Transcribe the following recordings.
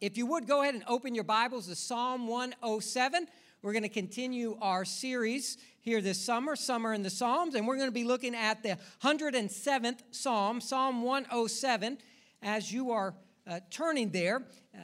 if you would go ahead and open your Bibles to Psalm 107. We're going to continue our series here this summer, Summer in the Psalms, and we're going to be looking at the 107th Psalm, Psalm 107. As you are uh, turning there, uh,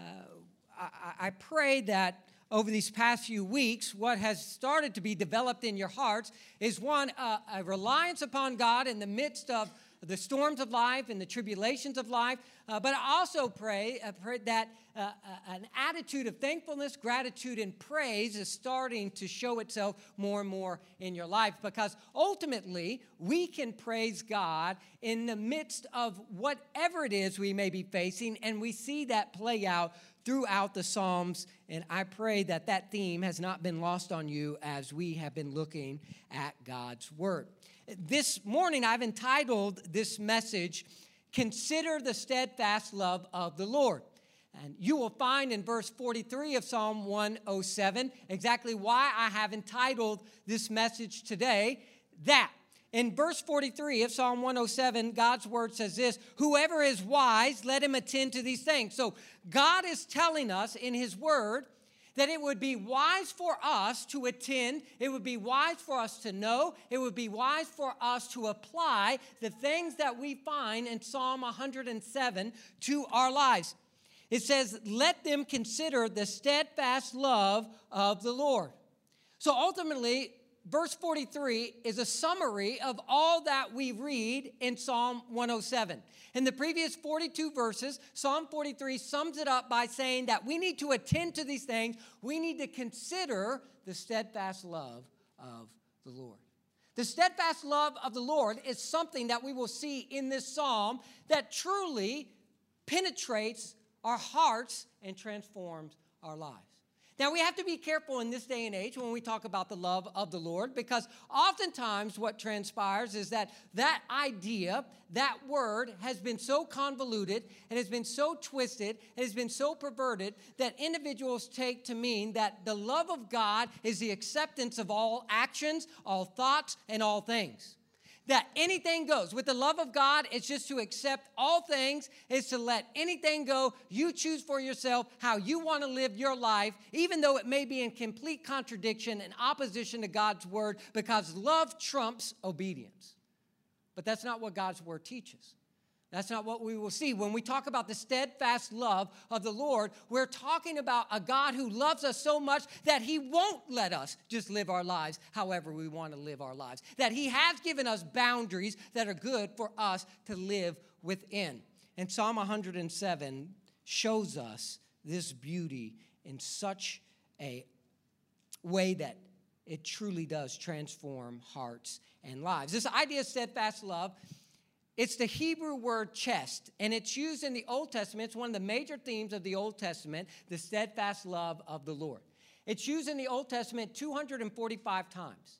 I, I pray that over these past few weeks, what has started to be developed in your hearts is one, uh, a reliance upon God in the midst of the storms of life and the tribulations of life. Uh, but I also pray, uh, pray that uh, uh, an attitude of thankfulness, gratitude, and praise is starting to show itself more and more in your life because ultimately we can praise God in the midst of whatever it is we may be facing, and we see that play out throughout the Psalms. And I pray that that theme has not been lost on you as we have been looking at God's Word. This morning, I've entitled this message, Consider the Steadfast Love of the Lord. And you will find in verse 43 of Psalm 107 exactly why I have entitled this message today that. In verse 43 of Psalm 107, God's word says this Whoever is wise, let him attend to these things. So God is telling us in his word that it would be wise for us to attend, it would be wise for us to know, it would be wise for us to apply the things that we find in Psalm 107 to our lives. It says, Let them consider the steadfast love of the Lord. So ultimately, verse 43 is a summary of all that we read in Psalm 107. In the previous 42 verses, Psalm 43 sums it up by saying that we need to attend to these things. We need to consider the steadfast love of the Lord. The steadfast love of the Lord is something that we will see in this psalm that truly penetrates our hearts and transforms our lives. Now, we have to be careful in this day and age when we talk about the love of the Lord because oftentimes what transpires is that that idea, that word has been so convoluted and has been so twisted and has been so perverted that individuals take to mean that the love of God is the acceptance of all actions, all thoughts, and all things that anything goes. With the love of God, it's just to accept all things, it's to let anything go. You choose for yourself how you want to live your life, even though it may be in complete contradiction and opposition to God's word, because love trumps obedience. But that's not what God's word teaches. That's not what we will see. When we talk about the steadfast love of the Lord, we're talking about a God who loves us so much that He won't let us just live our lives however we want to live our lives. That He has given us boundaries that are good for us to live within. And Psalm 107 shows us this beauty in such a way that it truly does transform hearts and lives. This idea of steadfast love it's the Hebrew word chesed, and it's used in the Old Testament. It's one of the major themes of the Old Testament, the steadfast love of the Lord. It's used in the Old Testament 245 times.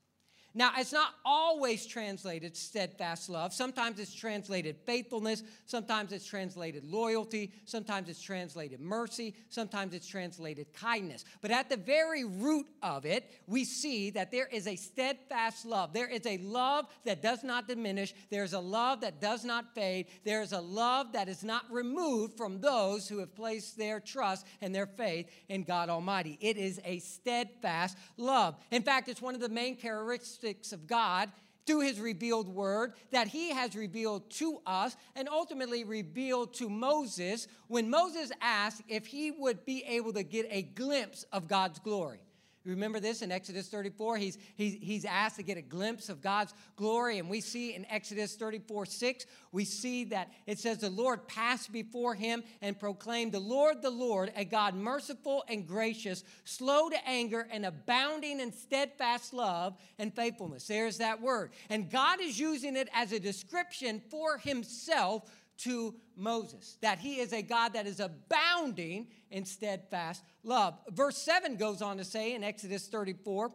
Now, it's not always translated steadfast love. Sometimes it's translated faithfulness. Sometimes it's translated loyalty. Sometimes it's translated mercy. Sometimes it's translated kindness. But at the very root of it, we see that there is a steadfast love. There is a love that does not diminish. There's a love that does not fade. There's a love that is not removed from those who have placed their trust and their faith in God Almighty. It is a steadfast love. In fact, it's one of the main characteristics characteristics of God through his revealed word that he has revealed to us and ultimately revealed to Moses when Moses asked if he would be able to get a glimpse of God's glory. Remember this in Exodus 34? He's, he's, he's asked to get a glimpse of God's glory. And we see in Exodus 34 6, we see that it says, The Lord passed before him and proclaimed, The Lord, the Lord, a God merciful and gracious, slow to anger, and abounding in steadfast love and faithfulness. There's that word. And God is using it as a description for himself to Moses, that he is a God that is abounding in steadfast love. Verse 7 goes on to say in Exodus 34,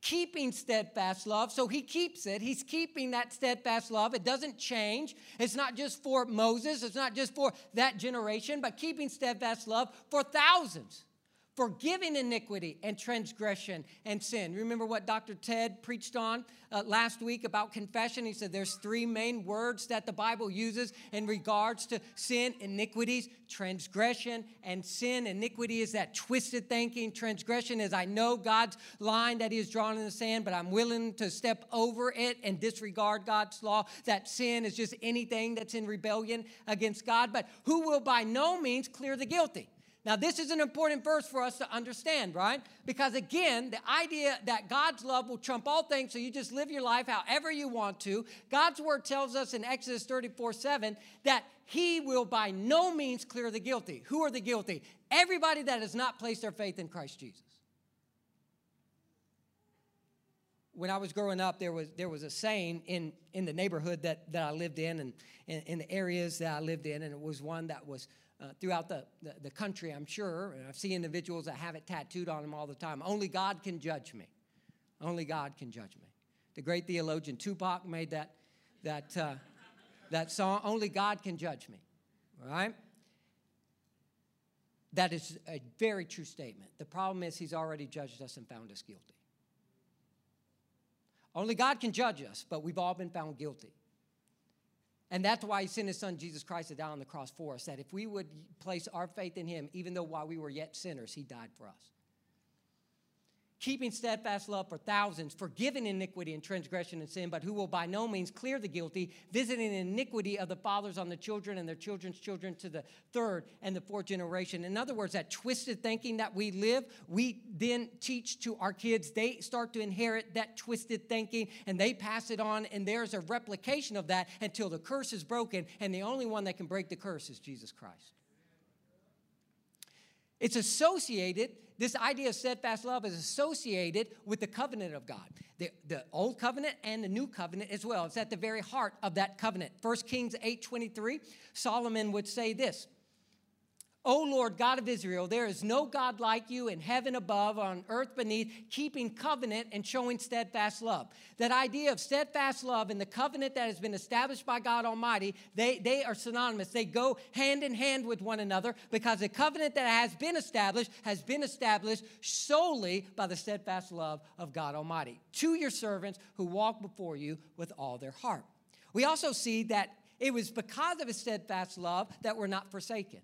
keeping steadfast love. So he keeps it. He's keeping that steadfast love. It doesn't change. It's not just for Moses, it's not just for that generation, but keeping steadfast love for thousands forgiving iniquity and transgression and sin. Remember what Dr. Ted preached on uh, last week about confession? He said there's three main words that the Bible uses in regards to sin, iniquities, transgression, and sin. Iniquity is that twisted thinking. Transgression is I know God's line that He has drawn in the sand, but I'm willing to step over it and disregard God's law. That sin is just anything that's in rebellion against God. But who will by no means clear the guilty? Now, this is an important verse for us to understand, right? Because again, the idea that God's love will trump all things, so you just live your life however you want to. God's word tells us in Exodus 34 7 that he will by no means clear the guilty. Who are the guilty? Everybody that has not placed their faith in Christ Jesus. When I was growing up, there was, there was a saying in, in the neighborhood that, that I lived in and in, in the areas that I lived in, and it was one that was uh, throughout the, the, the, country, I'm sure. And I've seen individuals that have it tattooed on them all the time. Only God can judge me. Only God can judge me. The great theologian Tupac made that, that, uh, that song, Only God Can Judge Me. Right? That is a very true statement. The problem is, he's already judged us and found us guilty. Only God can judge us, but we've all been found guilty. And that's why he sent his son Jesus Christ to die on the cross for us, that if we would place our faith in him, even though while we were yet sinners, he died for us keeping steadfast love for thousands, forgiving iniquity and transgression and sin, but who will by no means clear the guilty, visiting iniquity of the fathers on the children and their children's children to the third and the fourth generation. In other words, that twisted thinking that we live, we then teach to our kids. They start to inherit that twisted thinking and they pass it on, and there's a replication of that until the curse is broken, and the only one that can break the curse is Jesus Christ. It's associated, this idea of steadfast love is associated with the covenant of God. The, the old covenant and the new covenant as well. It's at the very heart of that covenant. 1 Kings 8:23, Solomon would say this O Lord God of Israel, there is no God like you in heaven above, on earth beneath, keeping covenant and showing steadfast love. That idea of steadfast love and the covenant that has been established by God Almighty, they, they are synonymous. They go hand in hand with one another because the covenant that has been established has been established solely by the steadfast love of God Almighty. To your servants who walk before you with all their heart. We also see that it was because of his steadfast love that we're not forsaken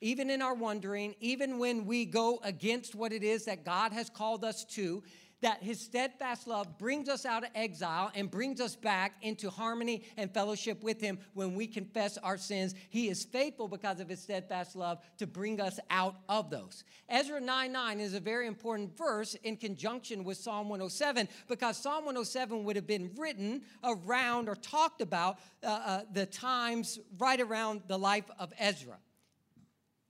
even in our wandering, even when we go against what it is that God has called us to, that his steadfast love brings us out of exile and brings us back into harmony and fellowship with him when we confess our sins. He is faithful because of his steadfast love to bring us out of those. Ezra 9 9 is a very important verse in conjunction with Psalm 107 because Psalm 107 would have been written around or talked about uh, uh, the times right around the life of Ezra.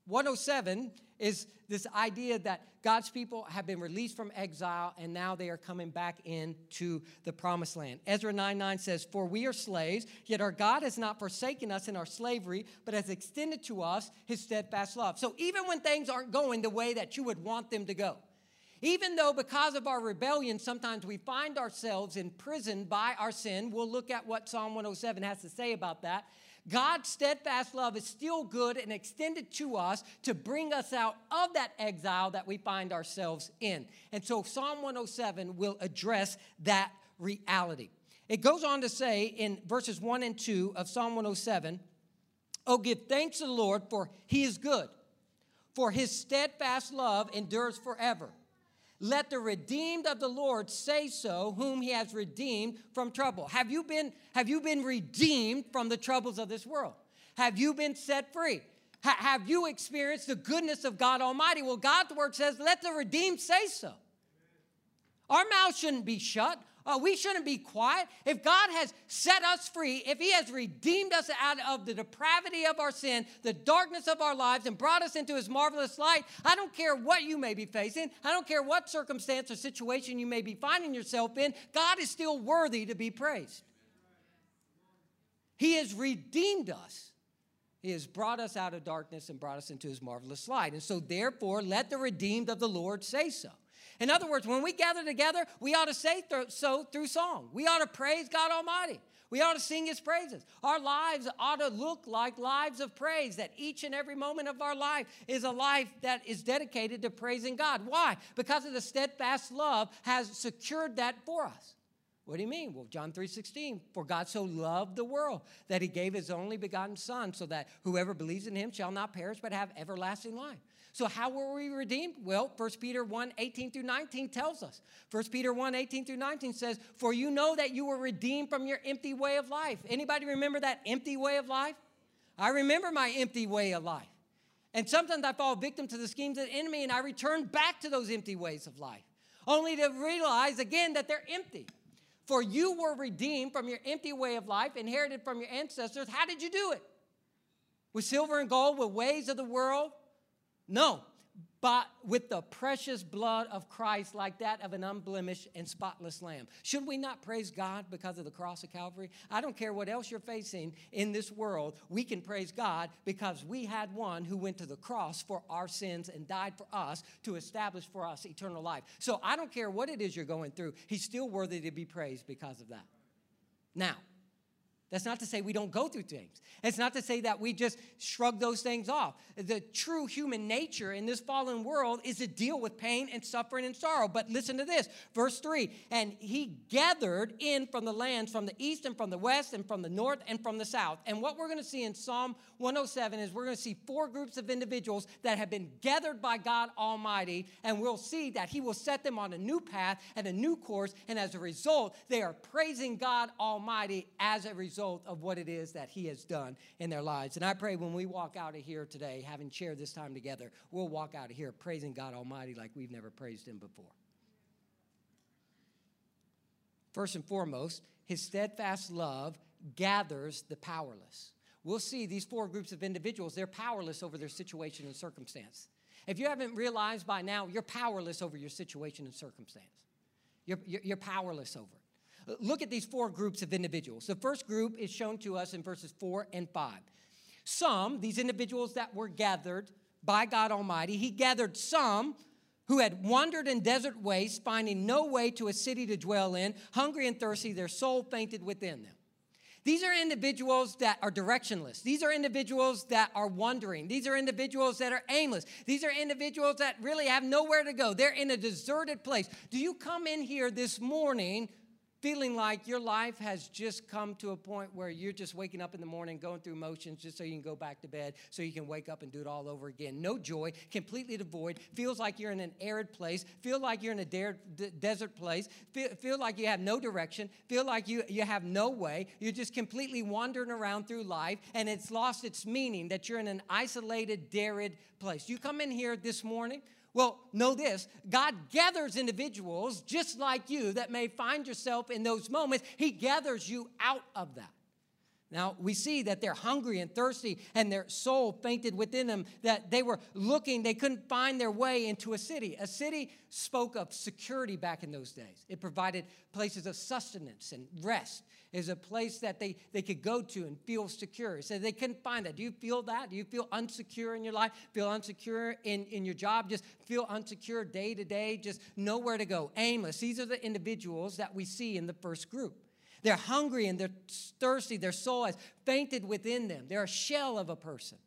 107 is this idea that God's people have been released from exile and now they are coming back into the promised land. Ezra 9 9 says, For we are slaves, yet our God has not forsaken us in our slavery, but has extended to us his steadfast love. So even when things aren't going the way that you would want them to go, even though because of our rebellion, sometimes we find ourselves imprisoned by our sin, we'll look at what Psalm 107 has to say about that. God's steadfast love is still good and extended to us to bring us out of that exile that we find ourselves in. And so Psalm 107 will address that reality. It goes on to say in verses 1 and 2 of Psalm 107 Oh, give thanks to the Lord, for he is good, for his steadfast love endures forever. Let the redeemed of the Lord say so, whom he has redeemed from trouble. Have you been, have you been redeemed from the troubles of this world? Have you been set free? Ha- have you experienced the goodness of God Almighty? Well, God's word says, let the redeemed say so. Our mouth shouldn't be shut. Uh, we shouldn't be quiet. If God has set us free, if He has redeemed us out of the depravity of our sin, the darkness of our lives, and brought us into His marvelous light, I don't care what you may be facing, I don't care what circumstance or situation you may be finding yourself in, God is still worthy to be praised. He has redeemed us. He has brought us out of darkness and brought us into his marvelous light. And so, therefore, let the redeemed of the Lord say so. In other words, when we gather together, we ought to say so through song. We ought to praise God Almighty. We ought to sing his praises. Our lives ought to look like lives of praise, that each and every moment of our life is a life that is dedicated to praising God. Why? Because of the steadfast love has secured that for us. What do you mean? Well, John 3:16, for God so loved the world that he gave his only begotten son so that whoever believes in him shall not perish but have everlasting life. So how were we redeemed? Well, 1 Peter 1, 18 through 19 tells us. 1 Peter 1, 18 through 19 says, For you know that you were redeemed from your empty way of life. Anybody remember that empty way of life? I remember my empty way of life. And sometimes I fall victim to the schemes of the enemy and I return back to those empty ways of life, only to realize again that they're empty. For you were redeemed from your empty way of life, inherited from your ancestors. How did you do it? With silver and gold, with ways of the world, no, but with the precious blood of Christ, like that of an unblemished and spotless lamb. Should we not praise God because of the cross of Calvary? I don't care what else you're facing in this world, we can praise God because we had one who went to the cross for our sins and died for us to establish for us eternal life. So I don't care what it is you're going through, He's still worthy to be praised because of that. Now, that's not to say we don't go through things. It's not to say that we just shrug those things off. The true human nature in this fallen world is to deal with pain and suffering and sorrow. But listen to this, verse 3 And he gathered in from the lands from the east and from the west and from the north and from the south. And what we're going to see in Psalm 107 is we're going to see four groups of individuals that have been gathered by God Almighty. And we'll see that he will set them on a new path and a new course. And as a result, they are praising God Almighty as a result of what it is that He has done in their lives. And I pray when we walk out of here today, having shared this time together, we'll walk out of here praising God Almighty like we've never praised Him before. First and foremost, His steadfast love gathers the powerless. We'll see these four groups of individuals, they're powerless over their situation and circumstance. If you haven't realized by now, you're powerless over your situation and circumstance. You're, you're, powerless over it. Look at these four groups of individuals. The first group is shown to us in verses 4 and 5. Some, these individuals that were gathered by God Almighty, He gathered some who had wandered in desert wastes, finding no way to a city to dwell in, hungry and thirsty, their soul fainted within them. These are individuals that are directionless. These are individuals that are wandering. These are individuals that are aimless. These are individuals that really have nowhere to go. They're in a deserted place. Do you come in here this morning feeling like your life has just come to a point where you're just waking up in the morning, going through motions just so you can go back to bed, so you can wake up and do it all over again. No joy, completely devoid, feels like you're in an arid place, feel like you're in a de- desert place, feel, feel like you have no direction, feel like you, you have no way, you're just completely wandering around through life, and it's lost its meaning that you're in an isolated, arid place. You come in here this morning well, know this God gathers individuals just like you that may find yourself in those moments. He gathers you out of that. Now, we see that they're hungry and thirsty, and their soul fainted within them, that they were looking, they couldn't find their way into a city. A city spoke of security back in those days, it provided places of sustenance and rest. Is a place that they, they could go to and feel secure. So they couldn't find that. Do you feel that? Do you feel unsecure in your life? Feel unsecure in, in your job? Just feel unsecure day to day? Just nowhere to go, aimless. These are the individuals that we see in the first group. They're hungry and they're thirsty. Their soul has fainted within them. They're a shell of a person.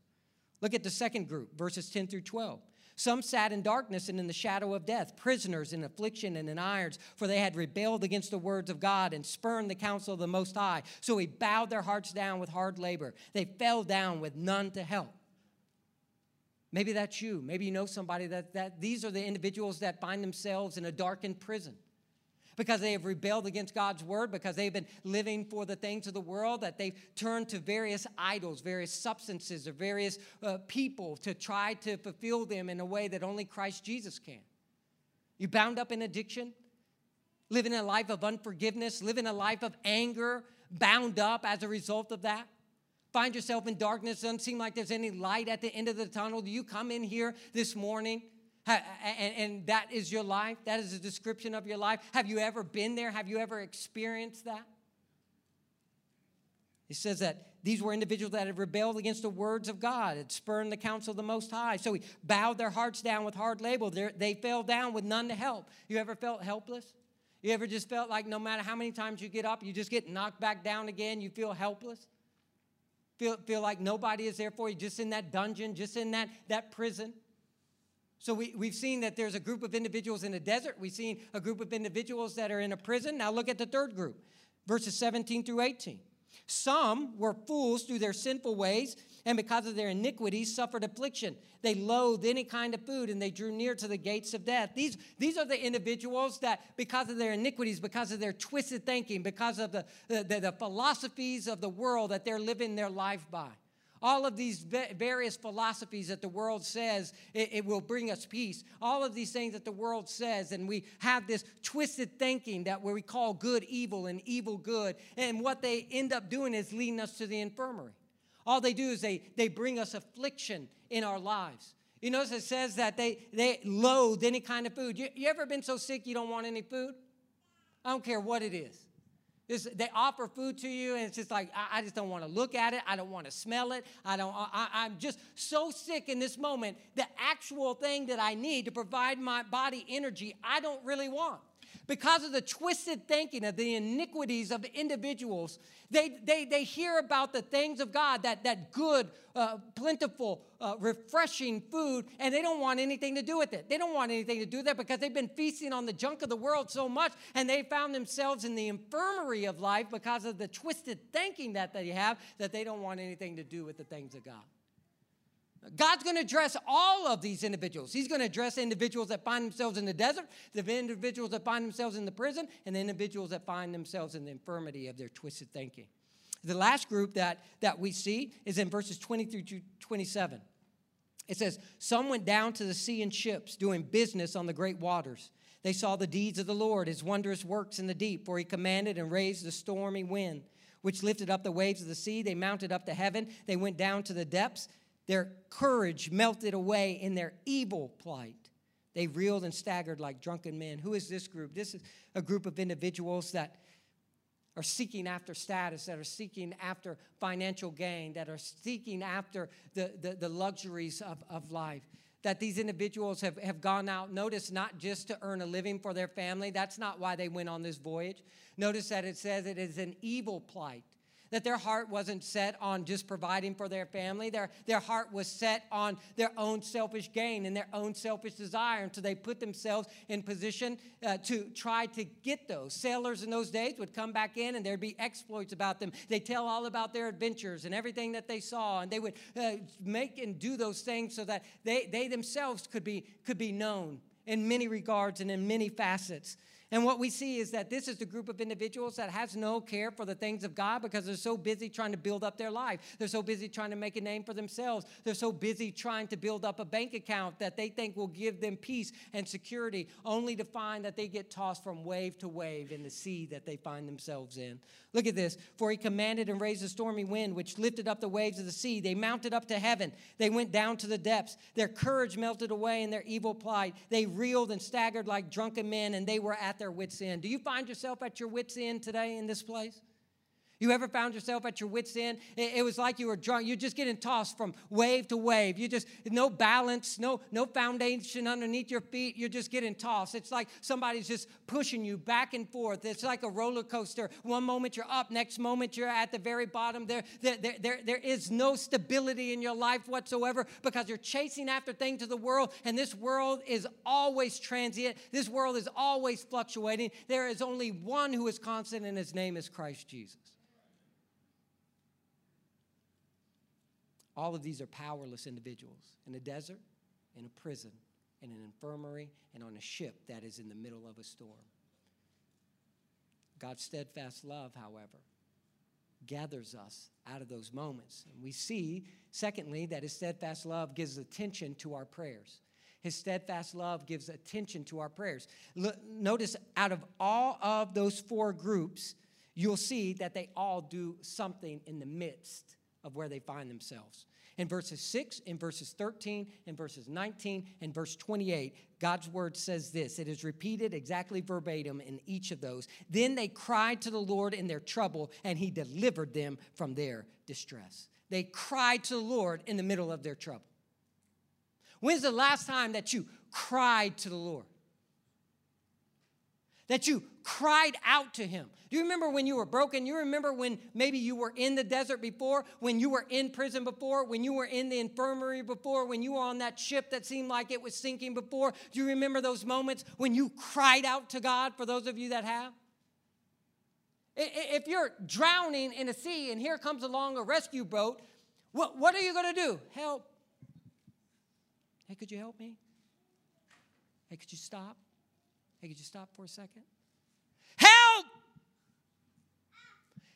Look at the second group, verses 10 through 12. Some sat in darkness and in the shadow of death, prisoners in affliction and in irons, for they had rebelled against the words of God and spurned the counsel of the Most High. So he bowed their hearts down with hard labor. They fell down with none to help. Maybe that's you. Maybe you know somebody that, that these are the individuals that find themselves in a darkened prison because they have rebelled against God's word, because they've been living for the things of the world, that they've turned to various idols, various substances, or various uh, people to try to fulfill them in a way that only Christ Jesus can. You bound up in addiction, living a life of unforgiveness, living a life of anger, bound up as a result of that. Find yourself in darkness, doesn't seem like there's any light at the end of the tunnel. Do you come in here this morning and that is your life? That is a description of your life? Have you ever been there? Have you ever experienced that? He says that these were individuals that had rebelled against the words of God, had spurned the counsel of the Most High. So he bowed their hearts down with hard labor. They're, they fell down with none to help. You ever felt helpless? You ever just felt like no matter how many times you get up, you just get knocked back down again? You feel helpless? Feel, feel like nobody is there for you, just in that dungeon, just in that, that prison? So we, we've seen that there's a group of individuals in the desert. We've seen a group of individuals that are in a prison. Now look at the third group, verses 17 through 18. Some were fools through their sinful ways, and because of their iniquities suffered affliction. They loathed any kind of food, and they drew near to the gates of death. These, these are the individuals that, because of their iniquities, because of their twisted thinking, because of the, the, the philosophies of the world that they're living their life by all of these various philosophies that the world says it, it, will bring us peace, all of these things that the world says, and we have this twisted thinking that where we call good evil and evil good, and what they end up doing is leading us to the infirmary. All they do is they, they bring us affliction in our lives. You notice it says that they, they loathe any kind of food. You, you ever been so sick you don't want any food? I don't care what it is. It's, they offer food to you, and it's just like, I, I just don't want to look at it. I don't want to smell it. I don't, I, I'm just so sick in this moment. The actual thing that I need to provide my body energy, I don't really want because of the twisted thinking of the iniquities of individuals. They, they, they hear about the things of God, that, that good, uh, plentiful, uh, refreshing food, and they don't want anything to do with it. They don't want anything to do with it because they've been feasting on the junk of the world so much, and they found themselves in the infirmary of life because of the twisted thinking that they have that they don't want anything to do with the things of God. God's going to address all of these individuals. He's going to address individuals that find themselves in the desert, the individuals that find themselves in the prison, and the individuals that find themselves in the infirmity of their twisted thinking. The last group that, that we see is in verses 20 through 27. It says, Some went down to the sea in ships, doing business on the great waters. They saw the deeds of the Lord, his wondrous works in the deep, for he commanded and raised the stormy wind, which lifted up the waves of the sea. They mounted up to heaven. They went down to the depths. Their courage melted away in their evil plight. They reeled and staggered like drunken men. Who is this group? This is a group of individuals that are seeking after status, that are seeking after financial gain, that are seeking after the, the, the luxuries of, of life. That these individuals have, have gone out, notice, not just to earn a living for their family. That's not why they went on this voyage. Notice that it says it is an evil plight that their heart wasn't set on just providing for their family. Their, their heart was set on their own selfish gain and their own selfish desire. And so they put themselves in position uh, to try to get those. Sailors in those days would come back in and there'd be exploits about them. They tell all about their adventures and everything that they saw. And they would uh, make and do those things so that they, they themselves could be, could be known in many regards and in many facets. And what we see is that this is the group of individuals that has no care for the things of God because they're so busy trying to build up their life. They're so busy trying to make a name for themselves. They're so busy trying to build up a bank account that they think will give them peace and security, only to find that they get tossed from wave to wave in the sea that they find themselves in. Look at this. For he commanded and raised a stormy wind, which lifted up the waves of the sea. They mounted up to heaven. They went down to the depths. Their courage melted away in their evil plight. They reeled and staggered like drunken men, and they were at their wits' end. Do you find yourself at your wits' end today in this place? You ever found yourself at your wits' end? It, it, was like you were drunk. You're just getting tossed from wave to wave. You just no balance, no no foundation underneath your feet. You're just getting tossed. It's like somebody's just pushing you back and forth. It's like a roller coaster. One moment you're up, next moment you're at the very bottom. There, there, there, there, there is no stability in your life whatsoever because you're chasing after things of the world, and this world is always transient. This world is always fluctuating. There is only one who is constant, and his name is Christ Jesus. All of these are powerless individuals in a desert, in a prison, in an infirmary, and on a ship that is in the middle of a storm. God's steadfast love, however, gathers us out of those moments. And we see, secondly, that his steadfast love gives attention to our prayers. His steadfast love gives attention to our prayers. Notice, out of all of those four groups, you'll see that they all do something in the midst of where they find themselves. In verses 6, in verses 13, in verses 19, and verse 28, God's word says this. It is repeated exactly verbatim in each of those. Then they cried to the Lord in their trouble, and he delivered them from their distress. They cried to the Lord in the middle of their trouble. When's the last time that you cried to the Lord? That you cried out to him. Do you remember when you were broken? You remember when maybe you were in the desert before, when you were in prison before, when you were in the infirmary before, when you were on that ship that seemed like it was sinking before? Do you remember those moments when you cried out to God, for those of you that have? If you're drowning in a sea and here comes along a rescue boat, what, what are you going to do? Help. Hey, could you help me? Hey, could you stop? Hey, could you stop for a second? Help!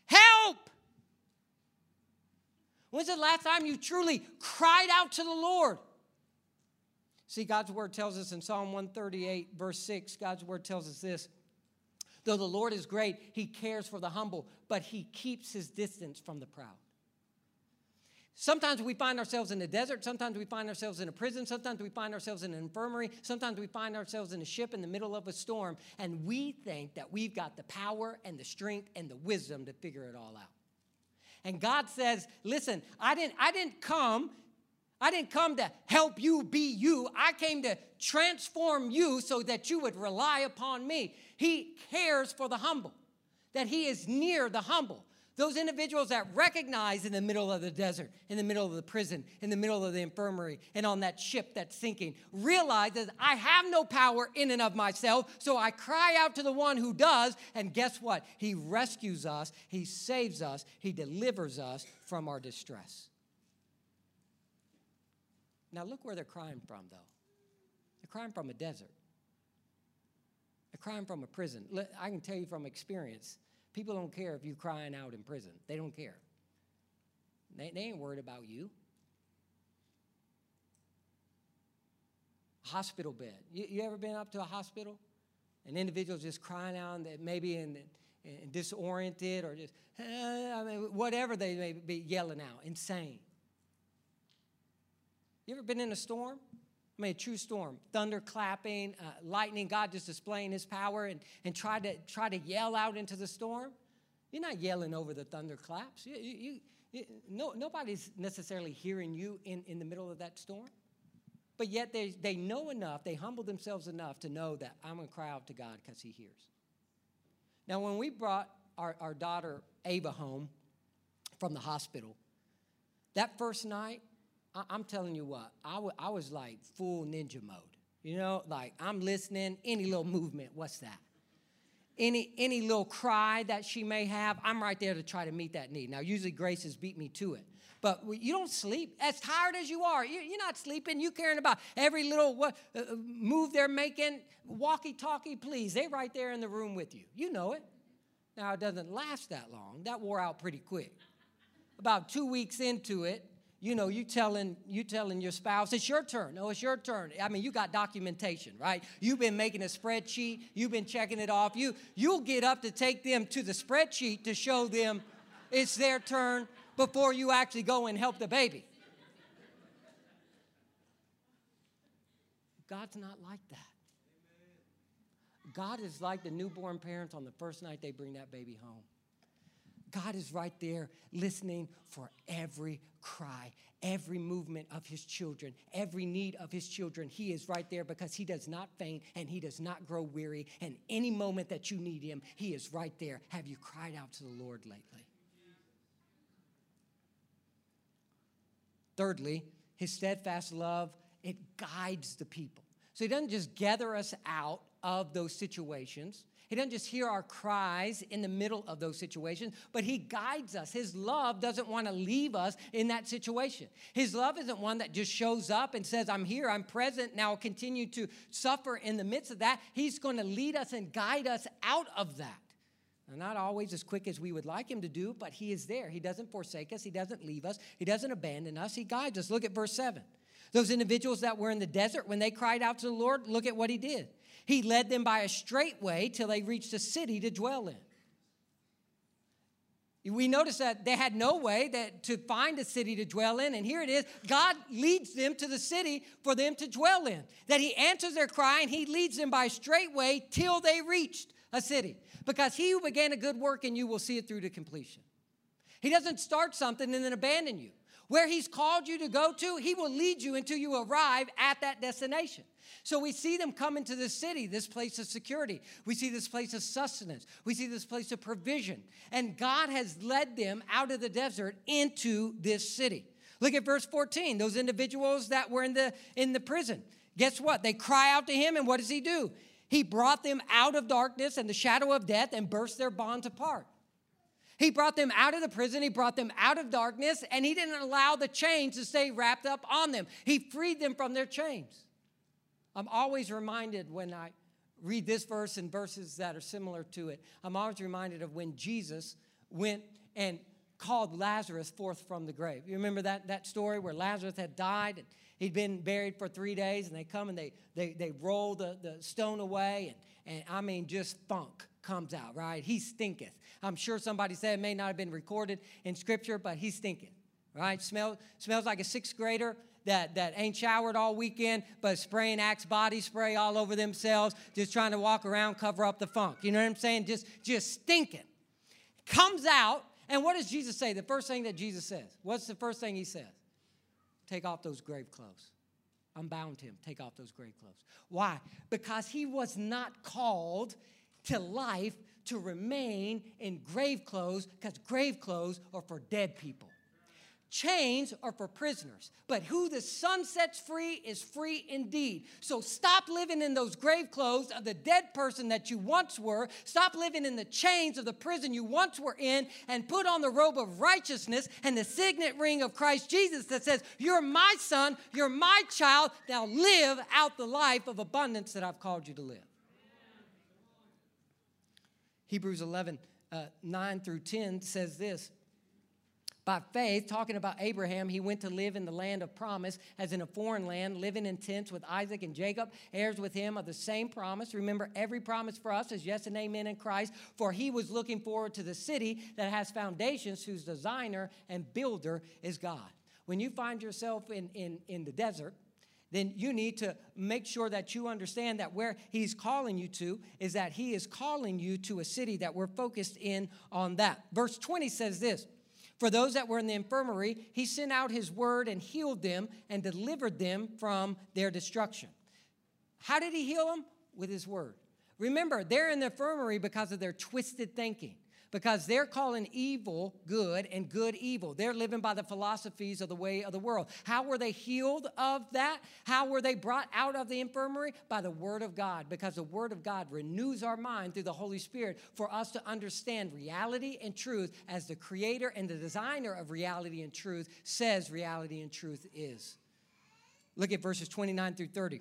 Help! When's the last time you truly cried out to the Lord? See, God's word tells us in Psalm 138, verse 6, God's word tells us this. Though the Lord is great, he cares for the humble, but he keeps his distance from the proud. Sometimes we find ourselves in the desert. Sometimes we find ourselves in a prison. Sometimes we find ourselves in an infirmary. Sometimes we find ourselves in a ship in the middle of a storm. And we think that we've got the power and the strength and the wisdom to figure it all out. And God says, listen, I didn't, I didn't come. I didn't come to help you be you. I came to transform you so that you would rely upon me. He cares for the humble, that He is near the humble. Those individuals that recognize in the middle of the desert, in the middle of the prison, in the middle of the infirmary, and on that ship that's sinking, realize that I have no power in and of myself, so I cry out to the one who does, and guess what? He rescues us, He saves us, He delivers us from our distress. Now, look where they're crying from, though. They're crying from a desert, they're crying from a prison. I can tell you from experience People don't care if you're crying out in prison. They don't care. They, they ain't worried about you. Hospital bed. You, you ever been up to a hospital? An individual just crying out that maybe in, in disoriented or just, I mean, whatever they may be yelling out, insane. You ever been in a storm? I mean, a true storm, thunder clapping, uh, lightning, God just displaying his power and, and try to, try to yell out into the storm. You're not yelling over the thunder claps. You, you, you, no, nobody's necessarily hearing you in, in the middle of that storm. But yet they, they know enough, they humble themselves enough to know that I'm going to cry out to God because he hears. Now, when we brought our, our daughter Ava home from the hospital, that first night, I, am telling you what, I, was like full ninja mode. You know, like I'm listening, any little movement, what's that? Any, any little cry that she may have, I'm right there to try to meet that need. Now, usually Grace has beat me to it. But you don't sleep. As tired as you are, you're not sleeping. You caring about every little uh, uh, move they're making. Walkie talkie, please. They're right there in the room with you. You know it. Now, it doesn't last that long. That wore out pretty quick. About two weeks into it, you know, you telling you telling your spouse it's your turn. No, it's your turn. I mean, you got documentation, right? You've been making a spreadsheet. You've been checking it off. You you'll get up to take them to the spreadsheet to show them it's their turn before you actually go and help the baby. God's not like that. God is like the newborn parents on the first night they bring that baby home. God is right there listening for every cry, every movement of his children, every need of his children. He is right there because he does not faint and he does not grow weary. And any moment that you need him, he is right there. Have you cried out to the Lord lately? Thirdly, his steadfast love, it guides the people. So he doesn't just gather us out of those situations. He doesn't just hear our cries in the middle of those situations, but He guides us. His love doesn't want to leave us in that situation. His love isn't one that just shows up and says, I'm here, I'm present, now I'll continue to suffer in the midst of that. He's going to lead us and guide us out of that. Now, not always as quick as we would like Him to do, but He is there. He doesn't forsake us, He doesn't leave us, He doesn't abandon us, He guides us. Look at verse 7. Those individuals that were in the desert, when they cried out to the Lord, look at what He did. He led them by a straight way till they reached a city to dwell in. We notice that they had no way that to find a city to dwell in, and here it is. God leads them to the city for them to dwell in. That He answers their cry and He leads them by a straight way till they reached a city. Because He who began a good work in you will see it through to completion. He doesn't start something and then abandon you. Where He's called you to go to, He will lead you until you arrive at that destination. So we see them come into the city, this place of security. We see this place of sustenance. We see this place of provision. And God has led them out of the desert into this city. Look at verse 14. Those individuals that were in the in the prison. Guess what? They cry out to him and what does he do? He brought them out of darkness and the shadow of death and burst their bonds apart. He brought them out of the prison, he brought them out of darkness, and he didn't allow the chains to stay wrapped up on them. He freed them from their chains. I'm always reminded when I read this verse and verses that are similar to it, I'm always reminded of when Jesus went and called Lazarus forth from the grave. You remember that, that story where Lazarus had died and he'd been buried for three days, and they come and they, they, they roll the, the stone away, and, and I mean, just funk comes out, right? He stinketh. I'm sure somebody said it may not have been recorded in Scripture, but he stinketh, right? Smell, smells like a sixth grader that, that ain't showered all weekend, but spraying Axe body spray all over themselves, just trying to walk around, cover up the funk. You know what I'm saying? Just, just stinking. Comes out, and what does Jesus say? The first thing that Jesus says. What's the first thing he says? Take off those grave clothes. Unbound him. Take off those grave clothes. Why? Because he was not called to life to remain in grave clothes because grave clothes are for dead people. Chains are for prisoners, but who the Son sets free is free indeed. So stop living in those grave clothes of the dead person that you once were. Stop living in the chains of the prison you once were in and put on the robe of righteousness and the signet ring of Christ Jesus that says, You're my son, you're my child. Now live out the life of abundance that I've called you to live. Hebrews 11, uh, 9 through 10 says this. By faith, talking about Abraham, he went to live in the land of promise, as in a foreign land, living in tents with Isaac and Jacob, heirs with him of the same promise. Remember, every promise for us is yes and amen in Christ, for he was looking forward to the city that has foundations, whose designer and builder is God. When you find yourself in, in, in the desert, then you need to make sure that you understand that where he's calling you to is that he is calling you to a city that we're focused in on that. Verse 20 says this for those that were in the infirmary, he sent out his word and healed them and delivered them from their destruction. How did he heal them? With his word. Remember, they're in the infirmary because of their twisted thinking because they're calling evil good and good evil. They're living by the philosophies of the way of the world. How were they healed of that? How were they brought out of the infirmary? By the Word of God, because the Word of God renews our mind through the Holy Spirit for us to understand reality and truth as the creator and the designer of reality and truth says reality and truth is. Look at verses 29 through 30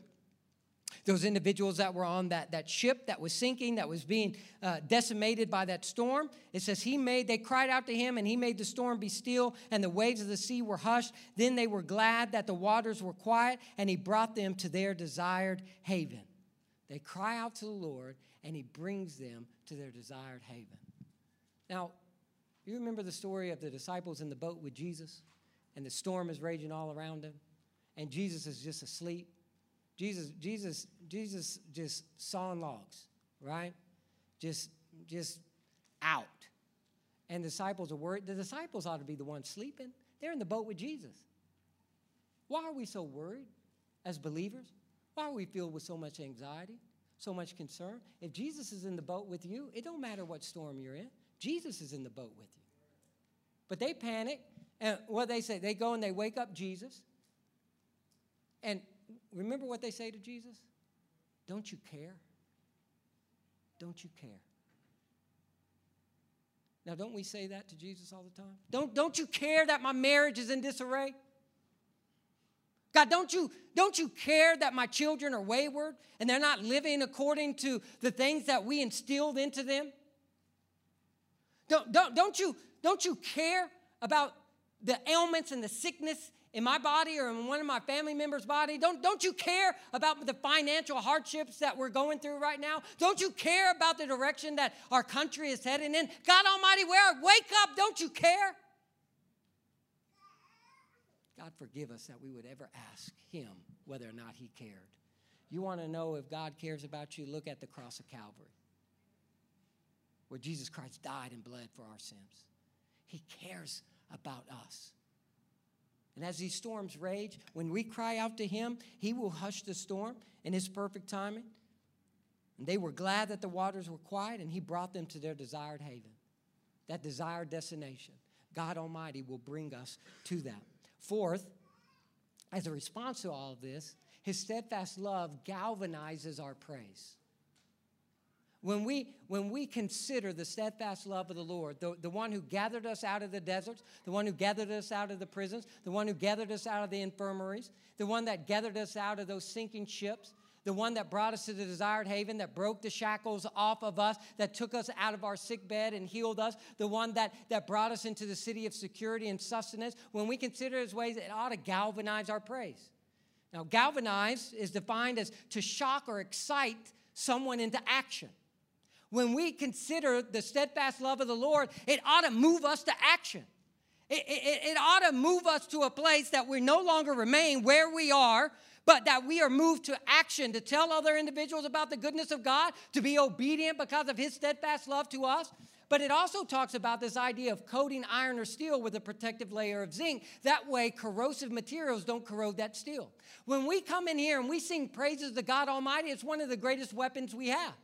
those individuals that were on that, that ship that was sinking, that was being uh, decimated by that storm. It says, He made, they cried out to Him, and He made the storm be still, and the waves of the sea were hushed. Then they were glad that the waters were quiet, and He brought them to their desired haven. They cry out to the Lord, and He brings them to their desired haven. Now, you remember the story of the disciples in the boat with Jesus, and the storm is raging all around them, and Jesus is just asleep Jesus, Jesus, Jesus just sawing logs, right? Just, just out. And disciples are worried. The disciples ought to be the ones sleeping. They're in the boat with Jesus. Why are we so worried as believers? Why are we filled with so much anxiety, so much concern? If Jesus is in the boat with you, it don't matter what storm you're in. Jesus is in the boat with you. But they panic, and what they say, they go and they wake up Jesus. And remember what they say to Jesus? Don't you care? Don't you care? Now, don't we say that to Jesus all the time? Don't, don't you care that my marriage is in disarray? God, don't you, don't you care that my children are wayward and they're not living according to the things that we instilled into them? Don't, don't, don't, you, don't you care about the ailments and the sickness in my body or in one of my family members' body? Don't, don't you care about the financial hardships that we're going through right now? Don't you care about the direction that our country is heading in? God Almighty, where wake up, don't you care? God forgive us that we would ever ask him whether or not he cared. You want to know if God cares about you? Look at the cross of Calvary, where Jesus Christ died and bled for our sins. He cares about us. And as these storms rage, when we cry out to him, he will hush the storm in his perfect timing. And they were glad that the waters were quiet, and he brought them to their desired haven, that desired destination. God Almighty will bring us to that. Fourth, as a response to all of this, his steadfast love galvanizes our praise. When we, when we consider the steadfast love of the Lord, the, the one who gathered us out of the deserts, the one who gathered us out of the prisons, the one who gathered us out of the infirmaries, the one that gathered us out of those sinking ships, the one that brought us to the desired haven, that broke the shackles off of us, that took us out of our sick bed and healed us, the one that, that brought us into the city of security and sustenance, when we consider his ways, it ought to galvanize our praise. Now, galvanize is defined as to shock or excite someone into action when we consider the steadfast love of the Lord, it ought to move us to action. It, it, it, ought to move us to a place that we no longer remain where we are, but that we are moved to action to tell other individuals about the goodness of God, to be obedient because of His steadfast love to us. But it also talks about this idea of coating iron or steel with a protective layer of zinc. That way, corrosive materials don't corrode that steel. When we come in here and we sing praises to God Almighty, it's one of the greatest weapons we have.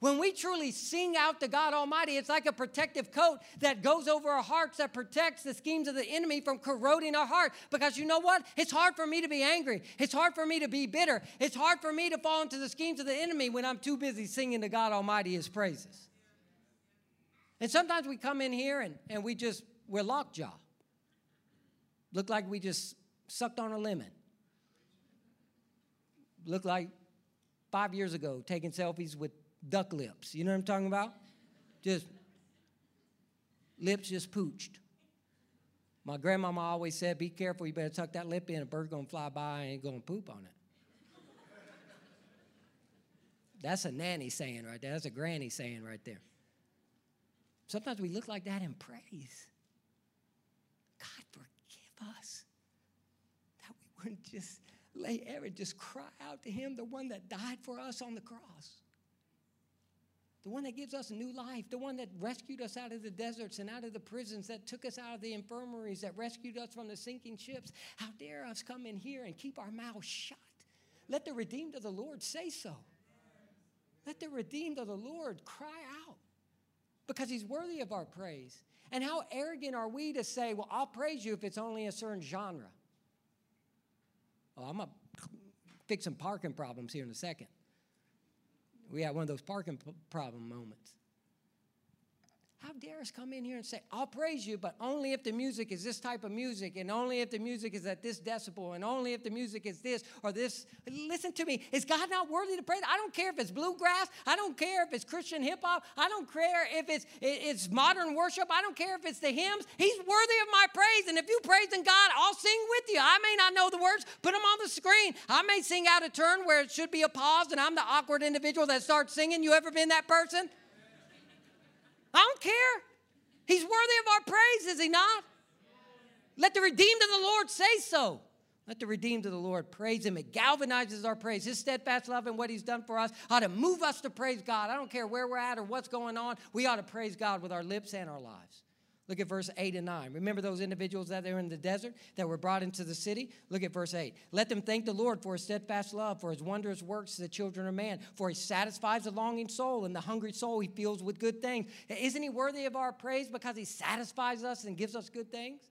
When we truly sing out to God Almighty, it's like a protective coat that goes over our hearts that protects the schemes of the enemy from corroding our heart. Because you know what? It's hard for me to be angry. It's hard for me to be bitter. It's hard for me to fall into the schemes of the enemy when I'm too busy singing to God Almighty his praises. And sometimes we come in here and, and we just, we're lockjaw. Look like we just sucked on a lemon. Look like five years ago taking selfies with duck lips. You know what I'm talking about? Just lips just pooched. My grandmama always said, be careful, you better tuck that lip in, a bird's gonna fly by and gonna poop on it. That's a nanny saying right there. That's a granny saying right there. Sometimes we look like that in praise. God, forgive us that we wouldn't just lay ever just cry out to Him, the one that died for us on the cross the one that gives us new life, the one that rescued us out of the deserts and out of the prisons, that took us out of the infirmaries, that rescued us from the sinking ships. How dare us come in here and keep our mouths shut? Let the redeemed of the Lord say so. Let the redeemed of the Lord cry out because he's worthy of our praise. And how arrogant are we to say, well, I'll praise you if it's only a certain genre? Well, I'm going to fix some parking problems here in a second. We had one of those parking problem moments. How dare us come in here and say, I'll praise you, but only if the music is this type of music, and only if the music is at this decibel, and only if the music is this or this. Listen to me. Is God not worthy to praise? I don't care if it's bluegrass. I don't care if it's Christian hip hop. I don't care if it's, it's modern worship. I don't care if it's the hymns. He's worthy of my praise. And if you praise in God, I'll sing with you. I may not know the words, put them on the screen. I may sing out of turn where it should be a pause, and I'm the awkward individual that starts singing. You ever been that person? I don't care. He's worthy of our praise, is he not? Let the redeemed of the Lord say so. Let the redeemed of the Lord praise him. It galvanizes our praise. His steadfast love and what he's done for us ought to move us to praise God. I don't care where we're at or what's going on. We ought to praise God with our lips and our lives. Look at verse 8 and 9. Remember those individuals that are in the desert that were brought into the city? Look at verse 8. Let them thank the Lord for his steadfast love, for his wondrous works to the children of man, for he satisfies the longing soul, and the hungry soul he fills with good things. Isn't he worthy of our praise because he satisfies us and gives us good things?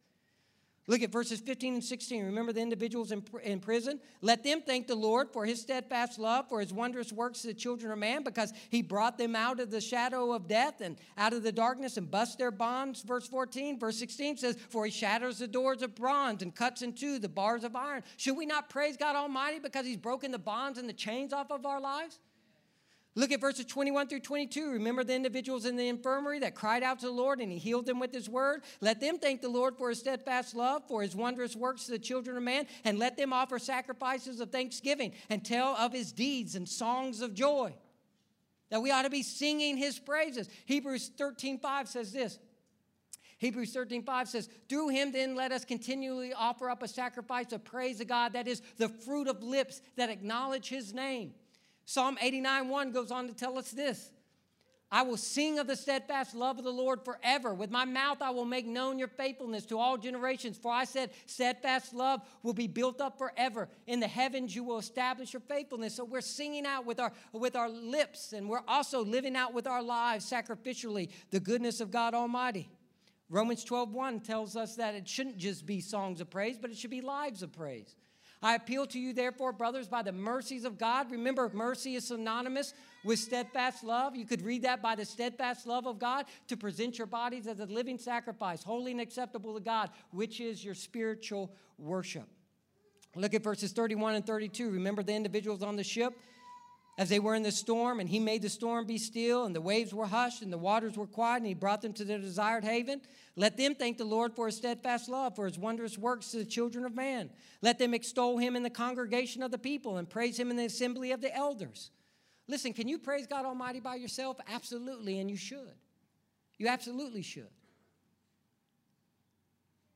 Look at verses 15 and 16. Remember the individuals in, in prison? Let them thank the Lord for his steadfast love, for his wondrous works to the children of man, because he brought them out of the shadow of death and out of the darkness and bust their bonds. Verse 14. Verse 16 says, For he shatters the doors of bronze and cuts in two the bars of iron. Should we not praise God Almighty because he's broken the bonds and the chains off of our lives? Look at verses 21 through 22. Remember the individuals in the infirmary that cried out to the Lord and he healed them with his word? Let them thank the Lord for his steadfast love, for his wondrous works to the children of man, and let them offer sacrifices of thanksgiving and tell of his deeds and songs of joy. That we ought to be singing his praises. Hebrews 13 5 says this. Hebrews 13, 5 says, Through him then let us continually offer up a sacrifice of praise to God, that is the fruit of lips that acknowledge his name. Psalm 89 1 goes on to tell us this I will sing of the steadfast love of the Lord forever. With my mouth I will make known your faithfulness to all generations. For I said, steadfast love will be built up forever. In the heavens you will establish your faithfulness. So we're singing out with our, with our lips, and we're also living out with our lives sacrificially the goodness of God Almighty. Romans 12:1 tells us that it shouldn't just be songs of praise, but it should be lives of praise. I appeal to you, therefore, brothers, by the mercies of God. Remember, mercy is synonymous with steadfast love. You could read that by the steadfast love of God to present your bodies as a living sacrifice, holy and acceptable to God, which is your spiritual worship. Look at verses 31 and 32. Remember the individuals on the ship? As they were in the storm, and he made the storm be still, and the waves were hushed, and the waters were quiet, and he brought them to their desired haven. Let them thank the Lord for his steadfast love, for his wondrous works to the children of man. Let them extol him in the congregation of the people, and praise him in the assembly of the elders. Listen, can you praise God Almighty by yourself? Absolutely, and you should. You absolutely should.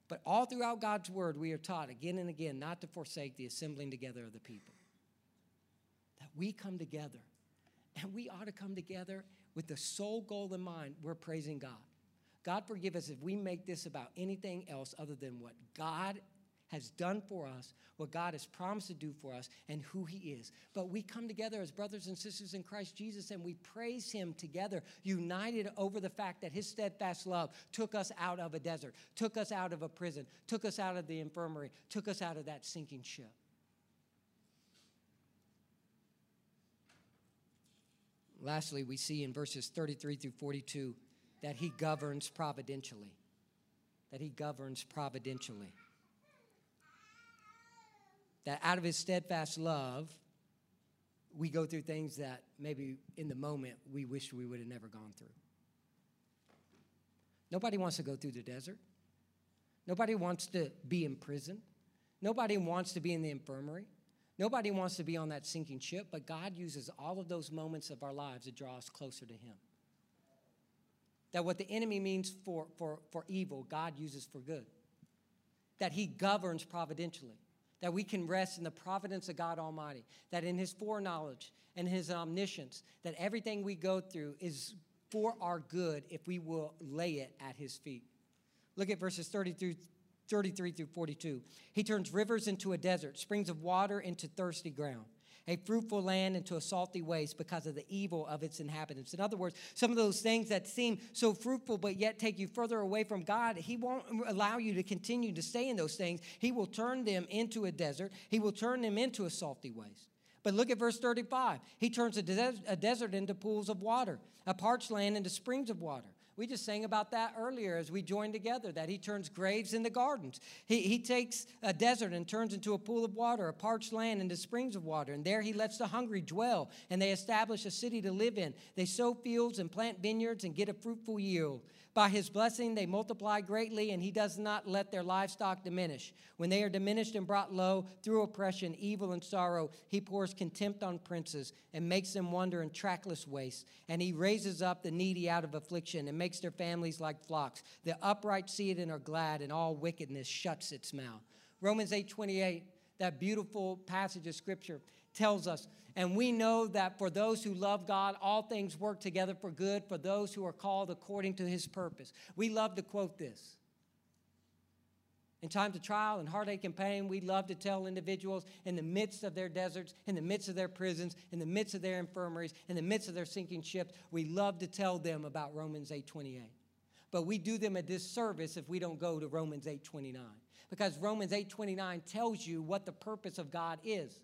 But all throughout God's word, we are taught again and again not to forsake the assembling together of the people we come together. And we ought to come together with the sole goal in mind we're praising God. God, forgive us if we make this about anything else other than what God has done for us, what God has promised to do for us, and who He is. But we come together as brothers and sisters in Christ Jesus and we praise Him together, united over the fact that His steadfast love took us out of a desert, took us out of a prison, took us out of the infirmary, took us out of that sinking ship. Lastly, we see in verses 33 through 42 that he governs providentially. That he governs providentially. That out of his steadfast love, we go through things that maybe in the moment we wish we would have never gone through. Nobody wants to go through the desert. Nobody wants to be in prison. Nobody wants to be in the infirmary. Nobody wants to be on that sinking ship, but God uses all of those moments of our lives to draw us closer to Him. That what the enemy means for, for, for evil, God uses for good. That He governs providentially. That we can rest in the providence of God Almighty. That in His foreknowledge and His omniscience, that everything we go through is for our good if we will lay it at His feet. Look at verses 30 through 33 through 42. He turns rivers into a desert, springs of water into thirsty ground, a fruitful land into a salty waste because of the evil of its inhabitants. In other words, some of those things that seem so fruitful but yet take you further away from God, He won't allow you to continue to stay in those things. He will turn them into a desert, He will turn them into a salty waste. But look at verse 35. He turns a, des- a desert into pools of water, a parched land into springs of water. We just sang about that earlier as we joined together, that he turns graves into gardens. He, he takes a desert and turns into a pool of water, a parched land into springs of water. And there he lets the hungry dwell, and they establish a city to live in. They sow fields and plant vineyards and get a fruitful yield. By his blessing, they multiply greatly, and he does not let their livestock diminish. When they are diminished and brought low through oppression, evil, and sorrow, he pours contempt on princes and makes them wander in trackless wastes. And he raises up the needy out of affliction and makes their families like flocks. The upright see it and are glad, and all wickedness shuts its mouth. Romans 8 28, that beautiful passage of scripture tells us. And we know that for those who love God, all things work together for good for those who are called according to his purpose. We love to quote this. In times of trial and heartache and pain, we love to tell individuals in the midst of their deserts, in the midst of their prisons, in the midst of their infirmaries, in the midst of their sinking ships, we love to tell them about Romans 8:28. But we do them a disservice if we don't go to Romans 8:29. Because Romans 8:29 tells you what the purpose of God is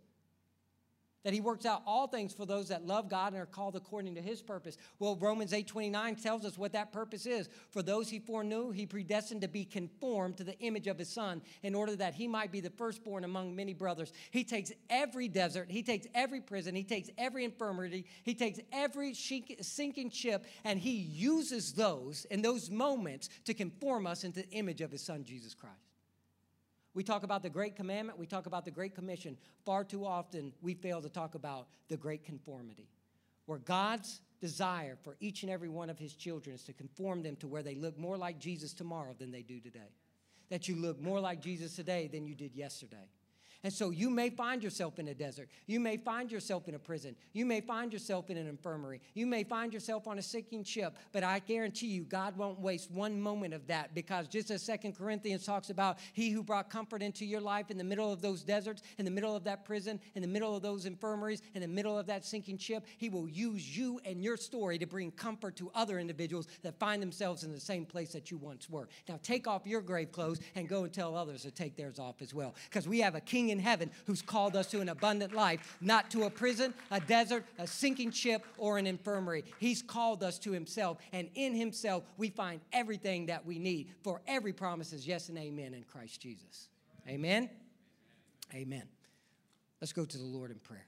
that he works out all things for those that love God and are called according to his purpose. Well, Romans 8:29 tells us what that purpose is. For those he foreknew, he predestined to be conformed to the image of his son in order that he might be the firstborn among many brothers. He takes every desert, he takes every prison, he takes every infirmity, he takes every sinking ship and he uses those in those moments to conform us into the image of his son Jesus Christ. We talk about the Great Commandment, we talk about the Great Commission. Far too often, we fail to talk about the Great Conformity, where God's desire for each and every one of his children is to conform them to where they look more like Jesus tomorrow than they do today. That you look more like Jesus today than you did yesterday. And so you may find yourself in a desert. You may find yourself in a prison. You may find yourself in an infirmary. You may find yourself on a sinking ship. But I guarantee you, God won't waste one moment of that because just as Second Corinthians talks about, He who brought comfort into your life in the middle of those deserts, in the middle of that prison, in the middle of those infirmaries, in the middle of that sinking ship, He will use you and your story to bring comfort to other individuals that find themselves in the same place that you once were. Now take off your grave clothes and go and tell others to take theirs off as well. Because we have a king in heaven who's called us to an abundant life, not to a prison, a desert, a sinking ship, or an infirmary. He's called us to himself, and in himself we find everything that we need. For every promise is yes and amen in Christ Jesus. Amen. Amen. Let's go to the Lord in prayer.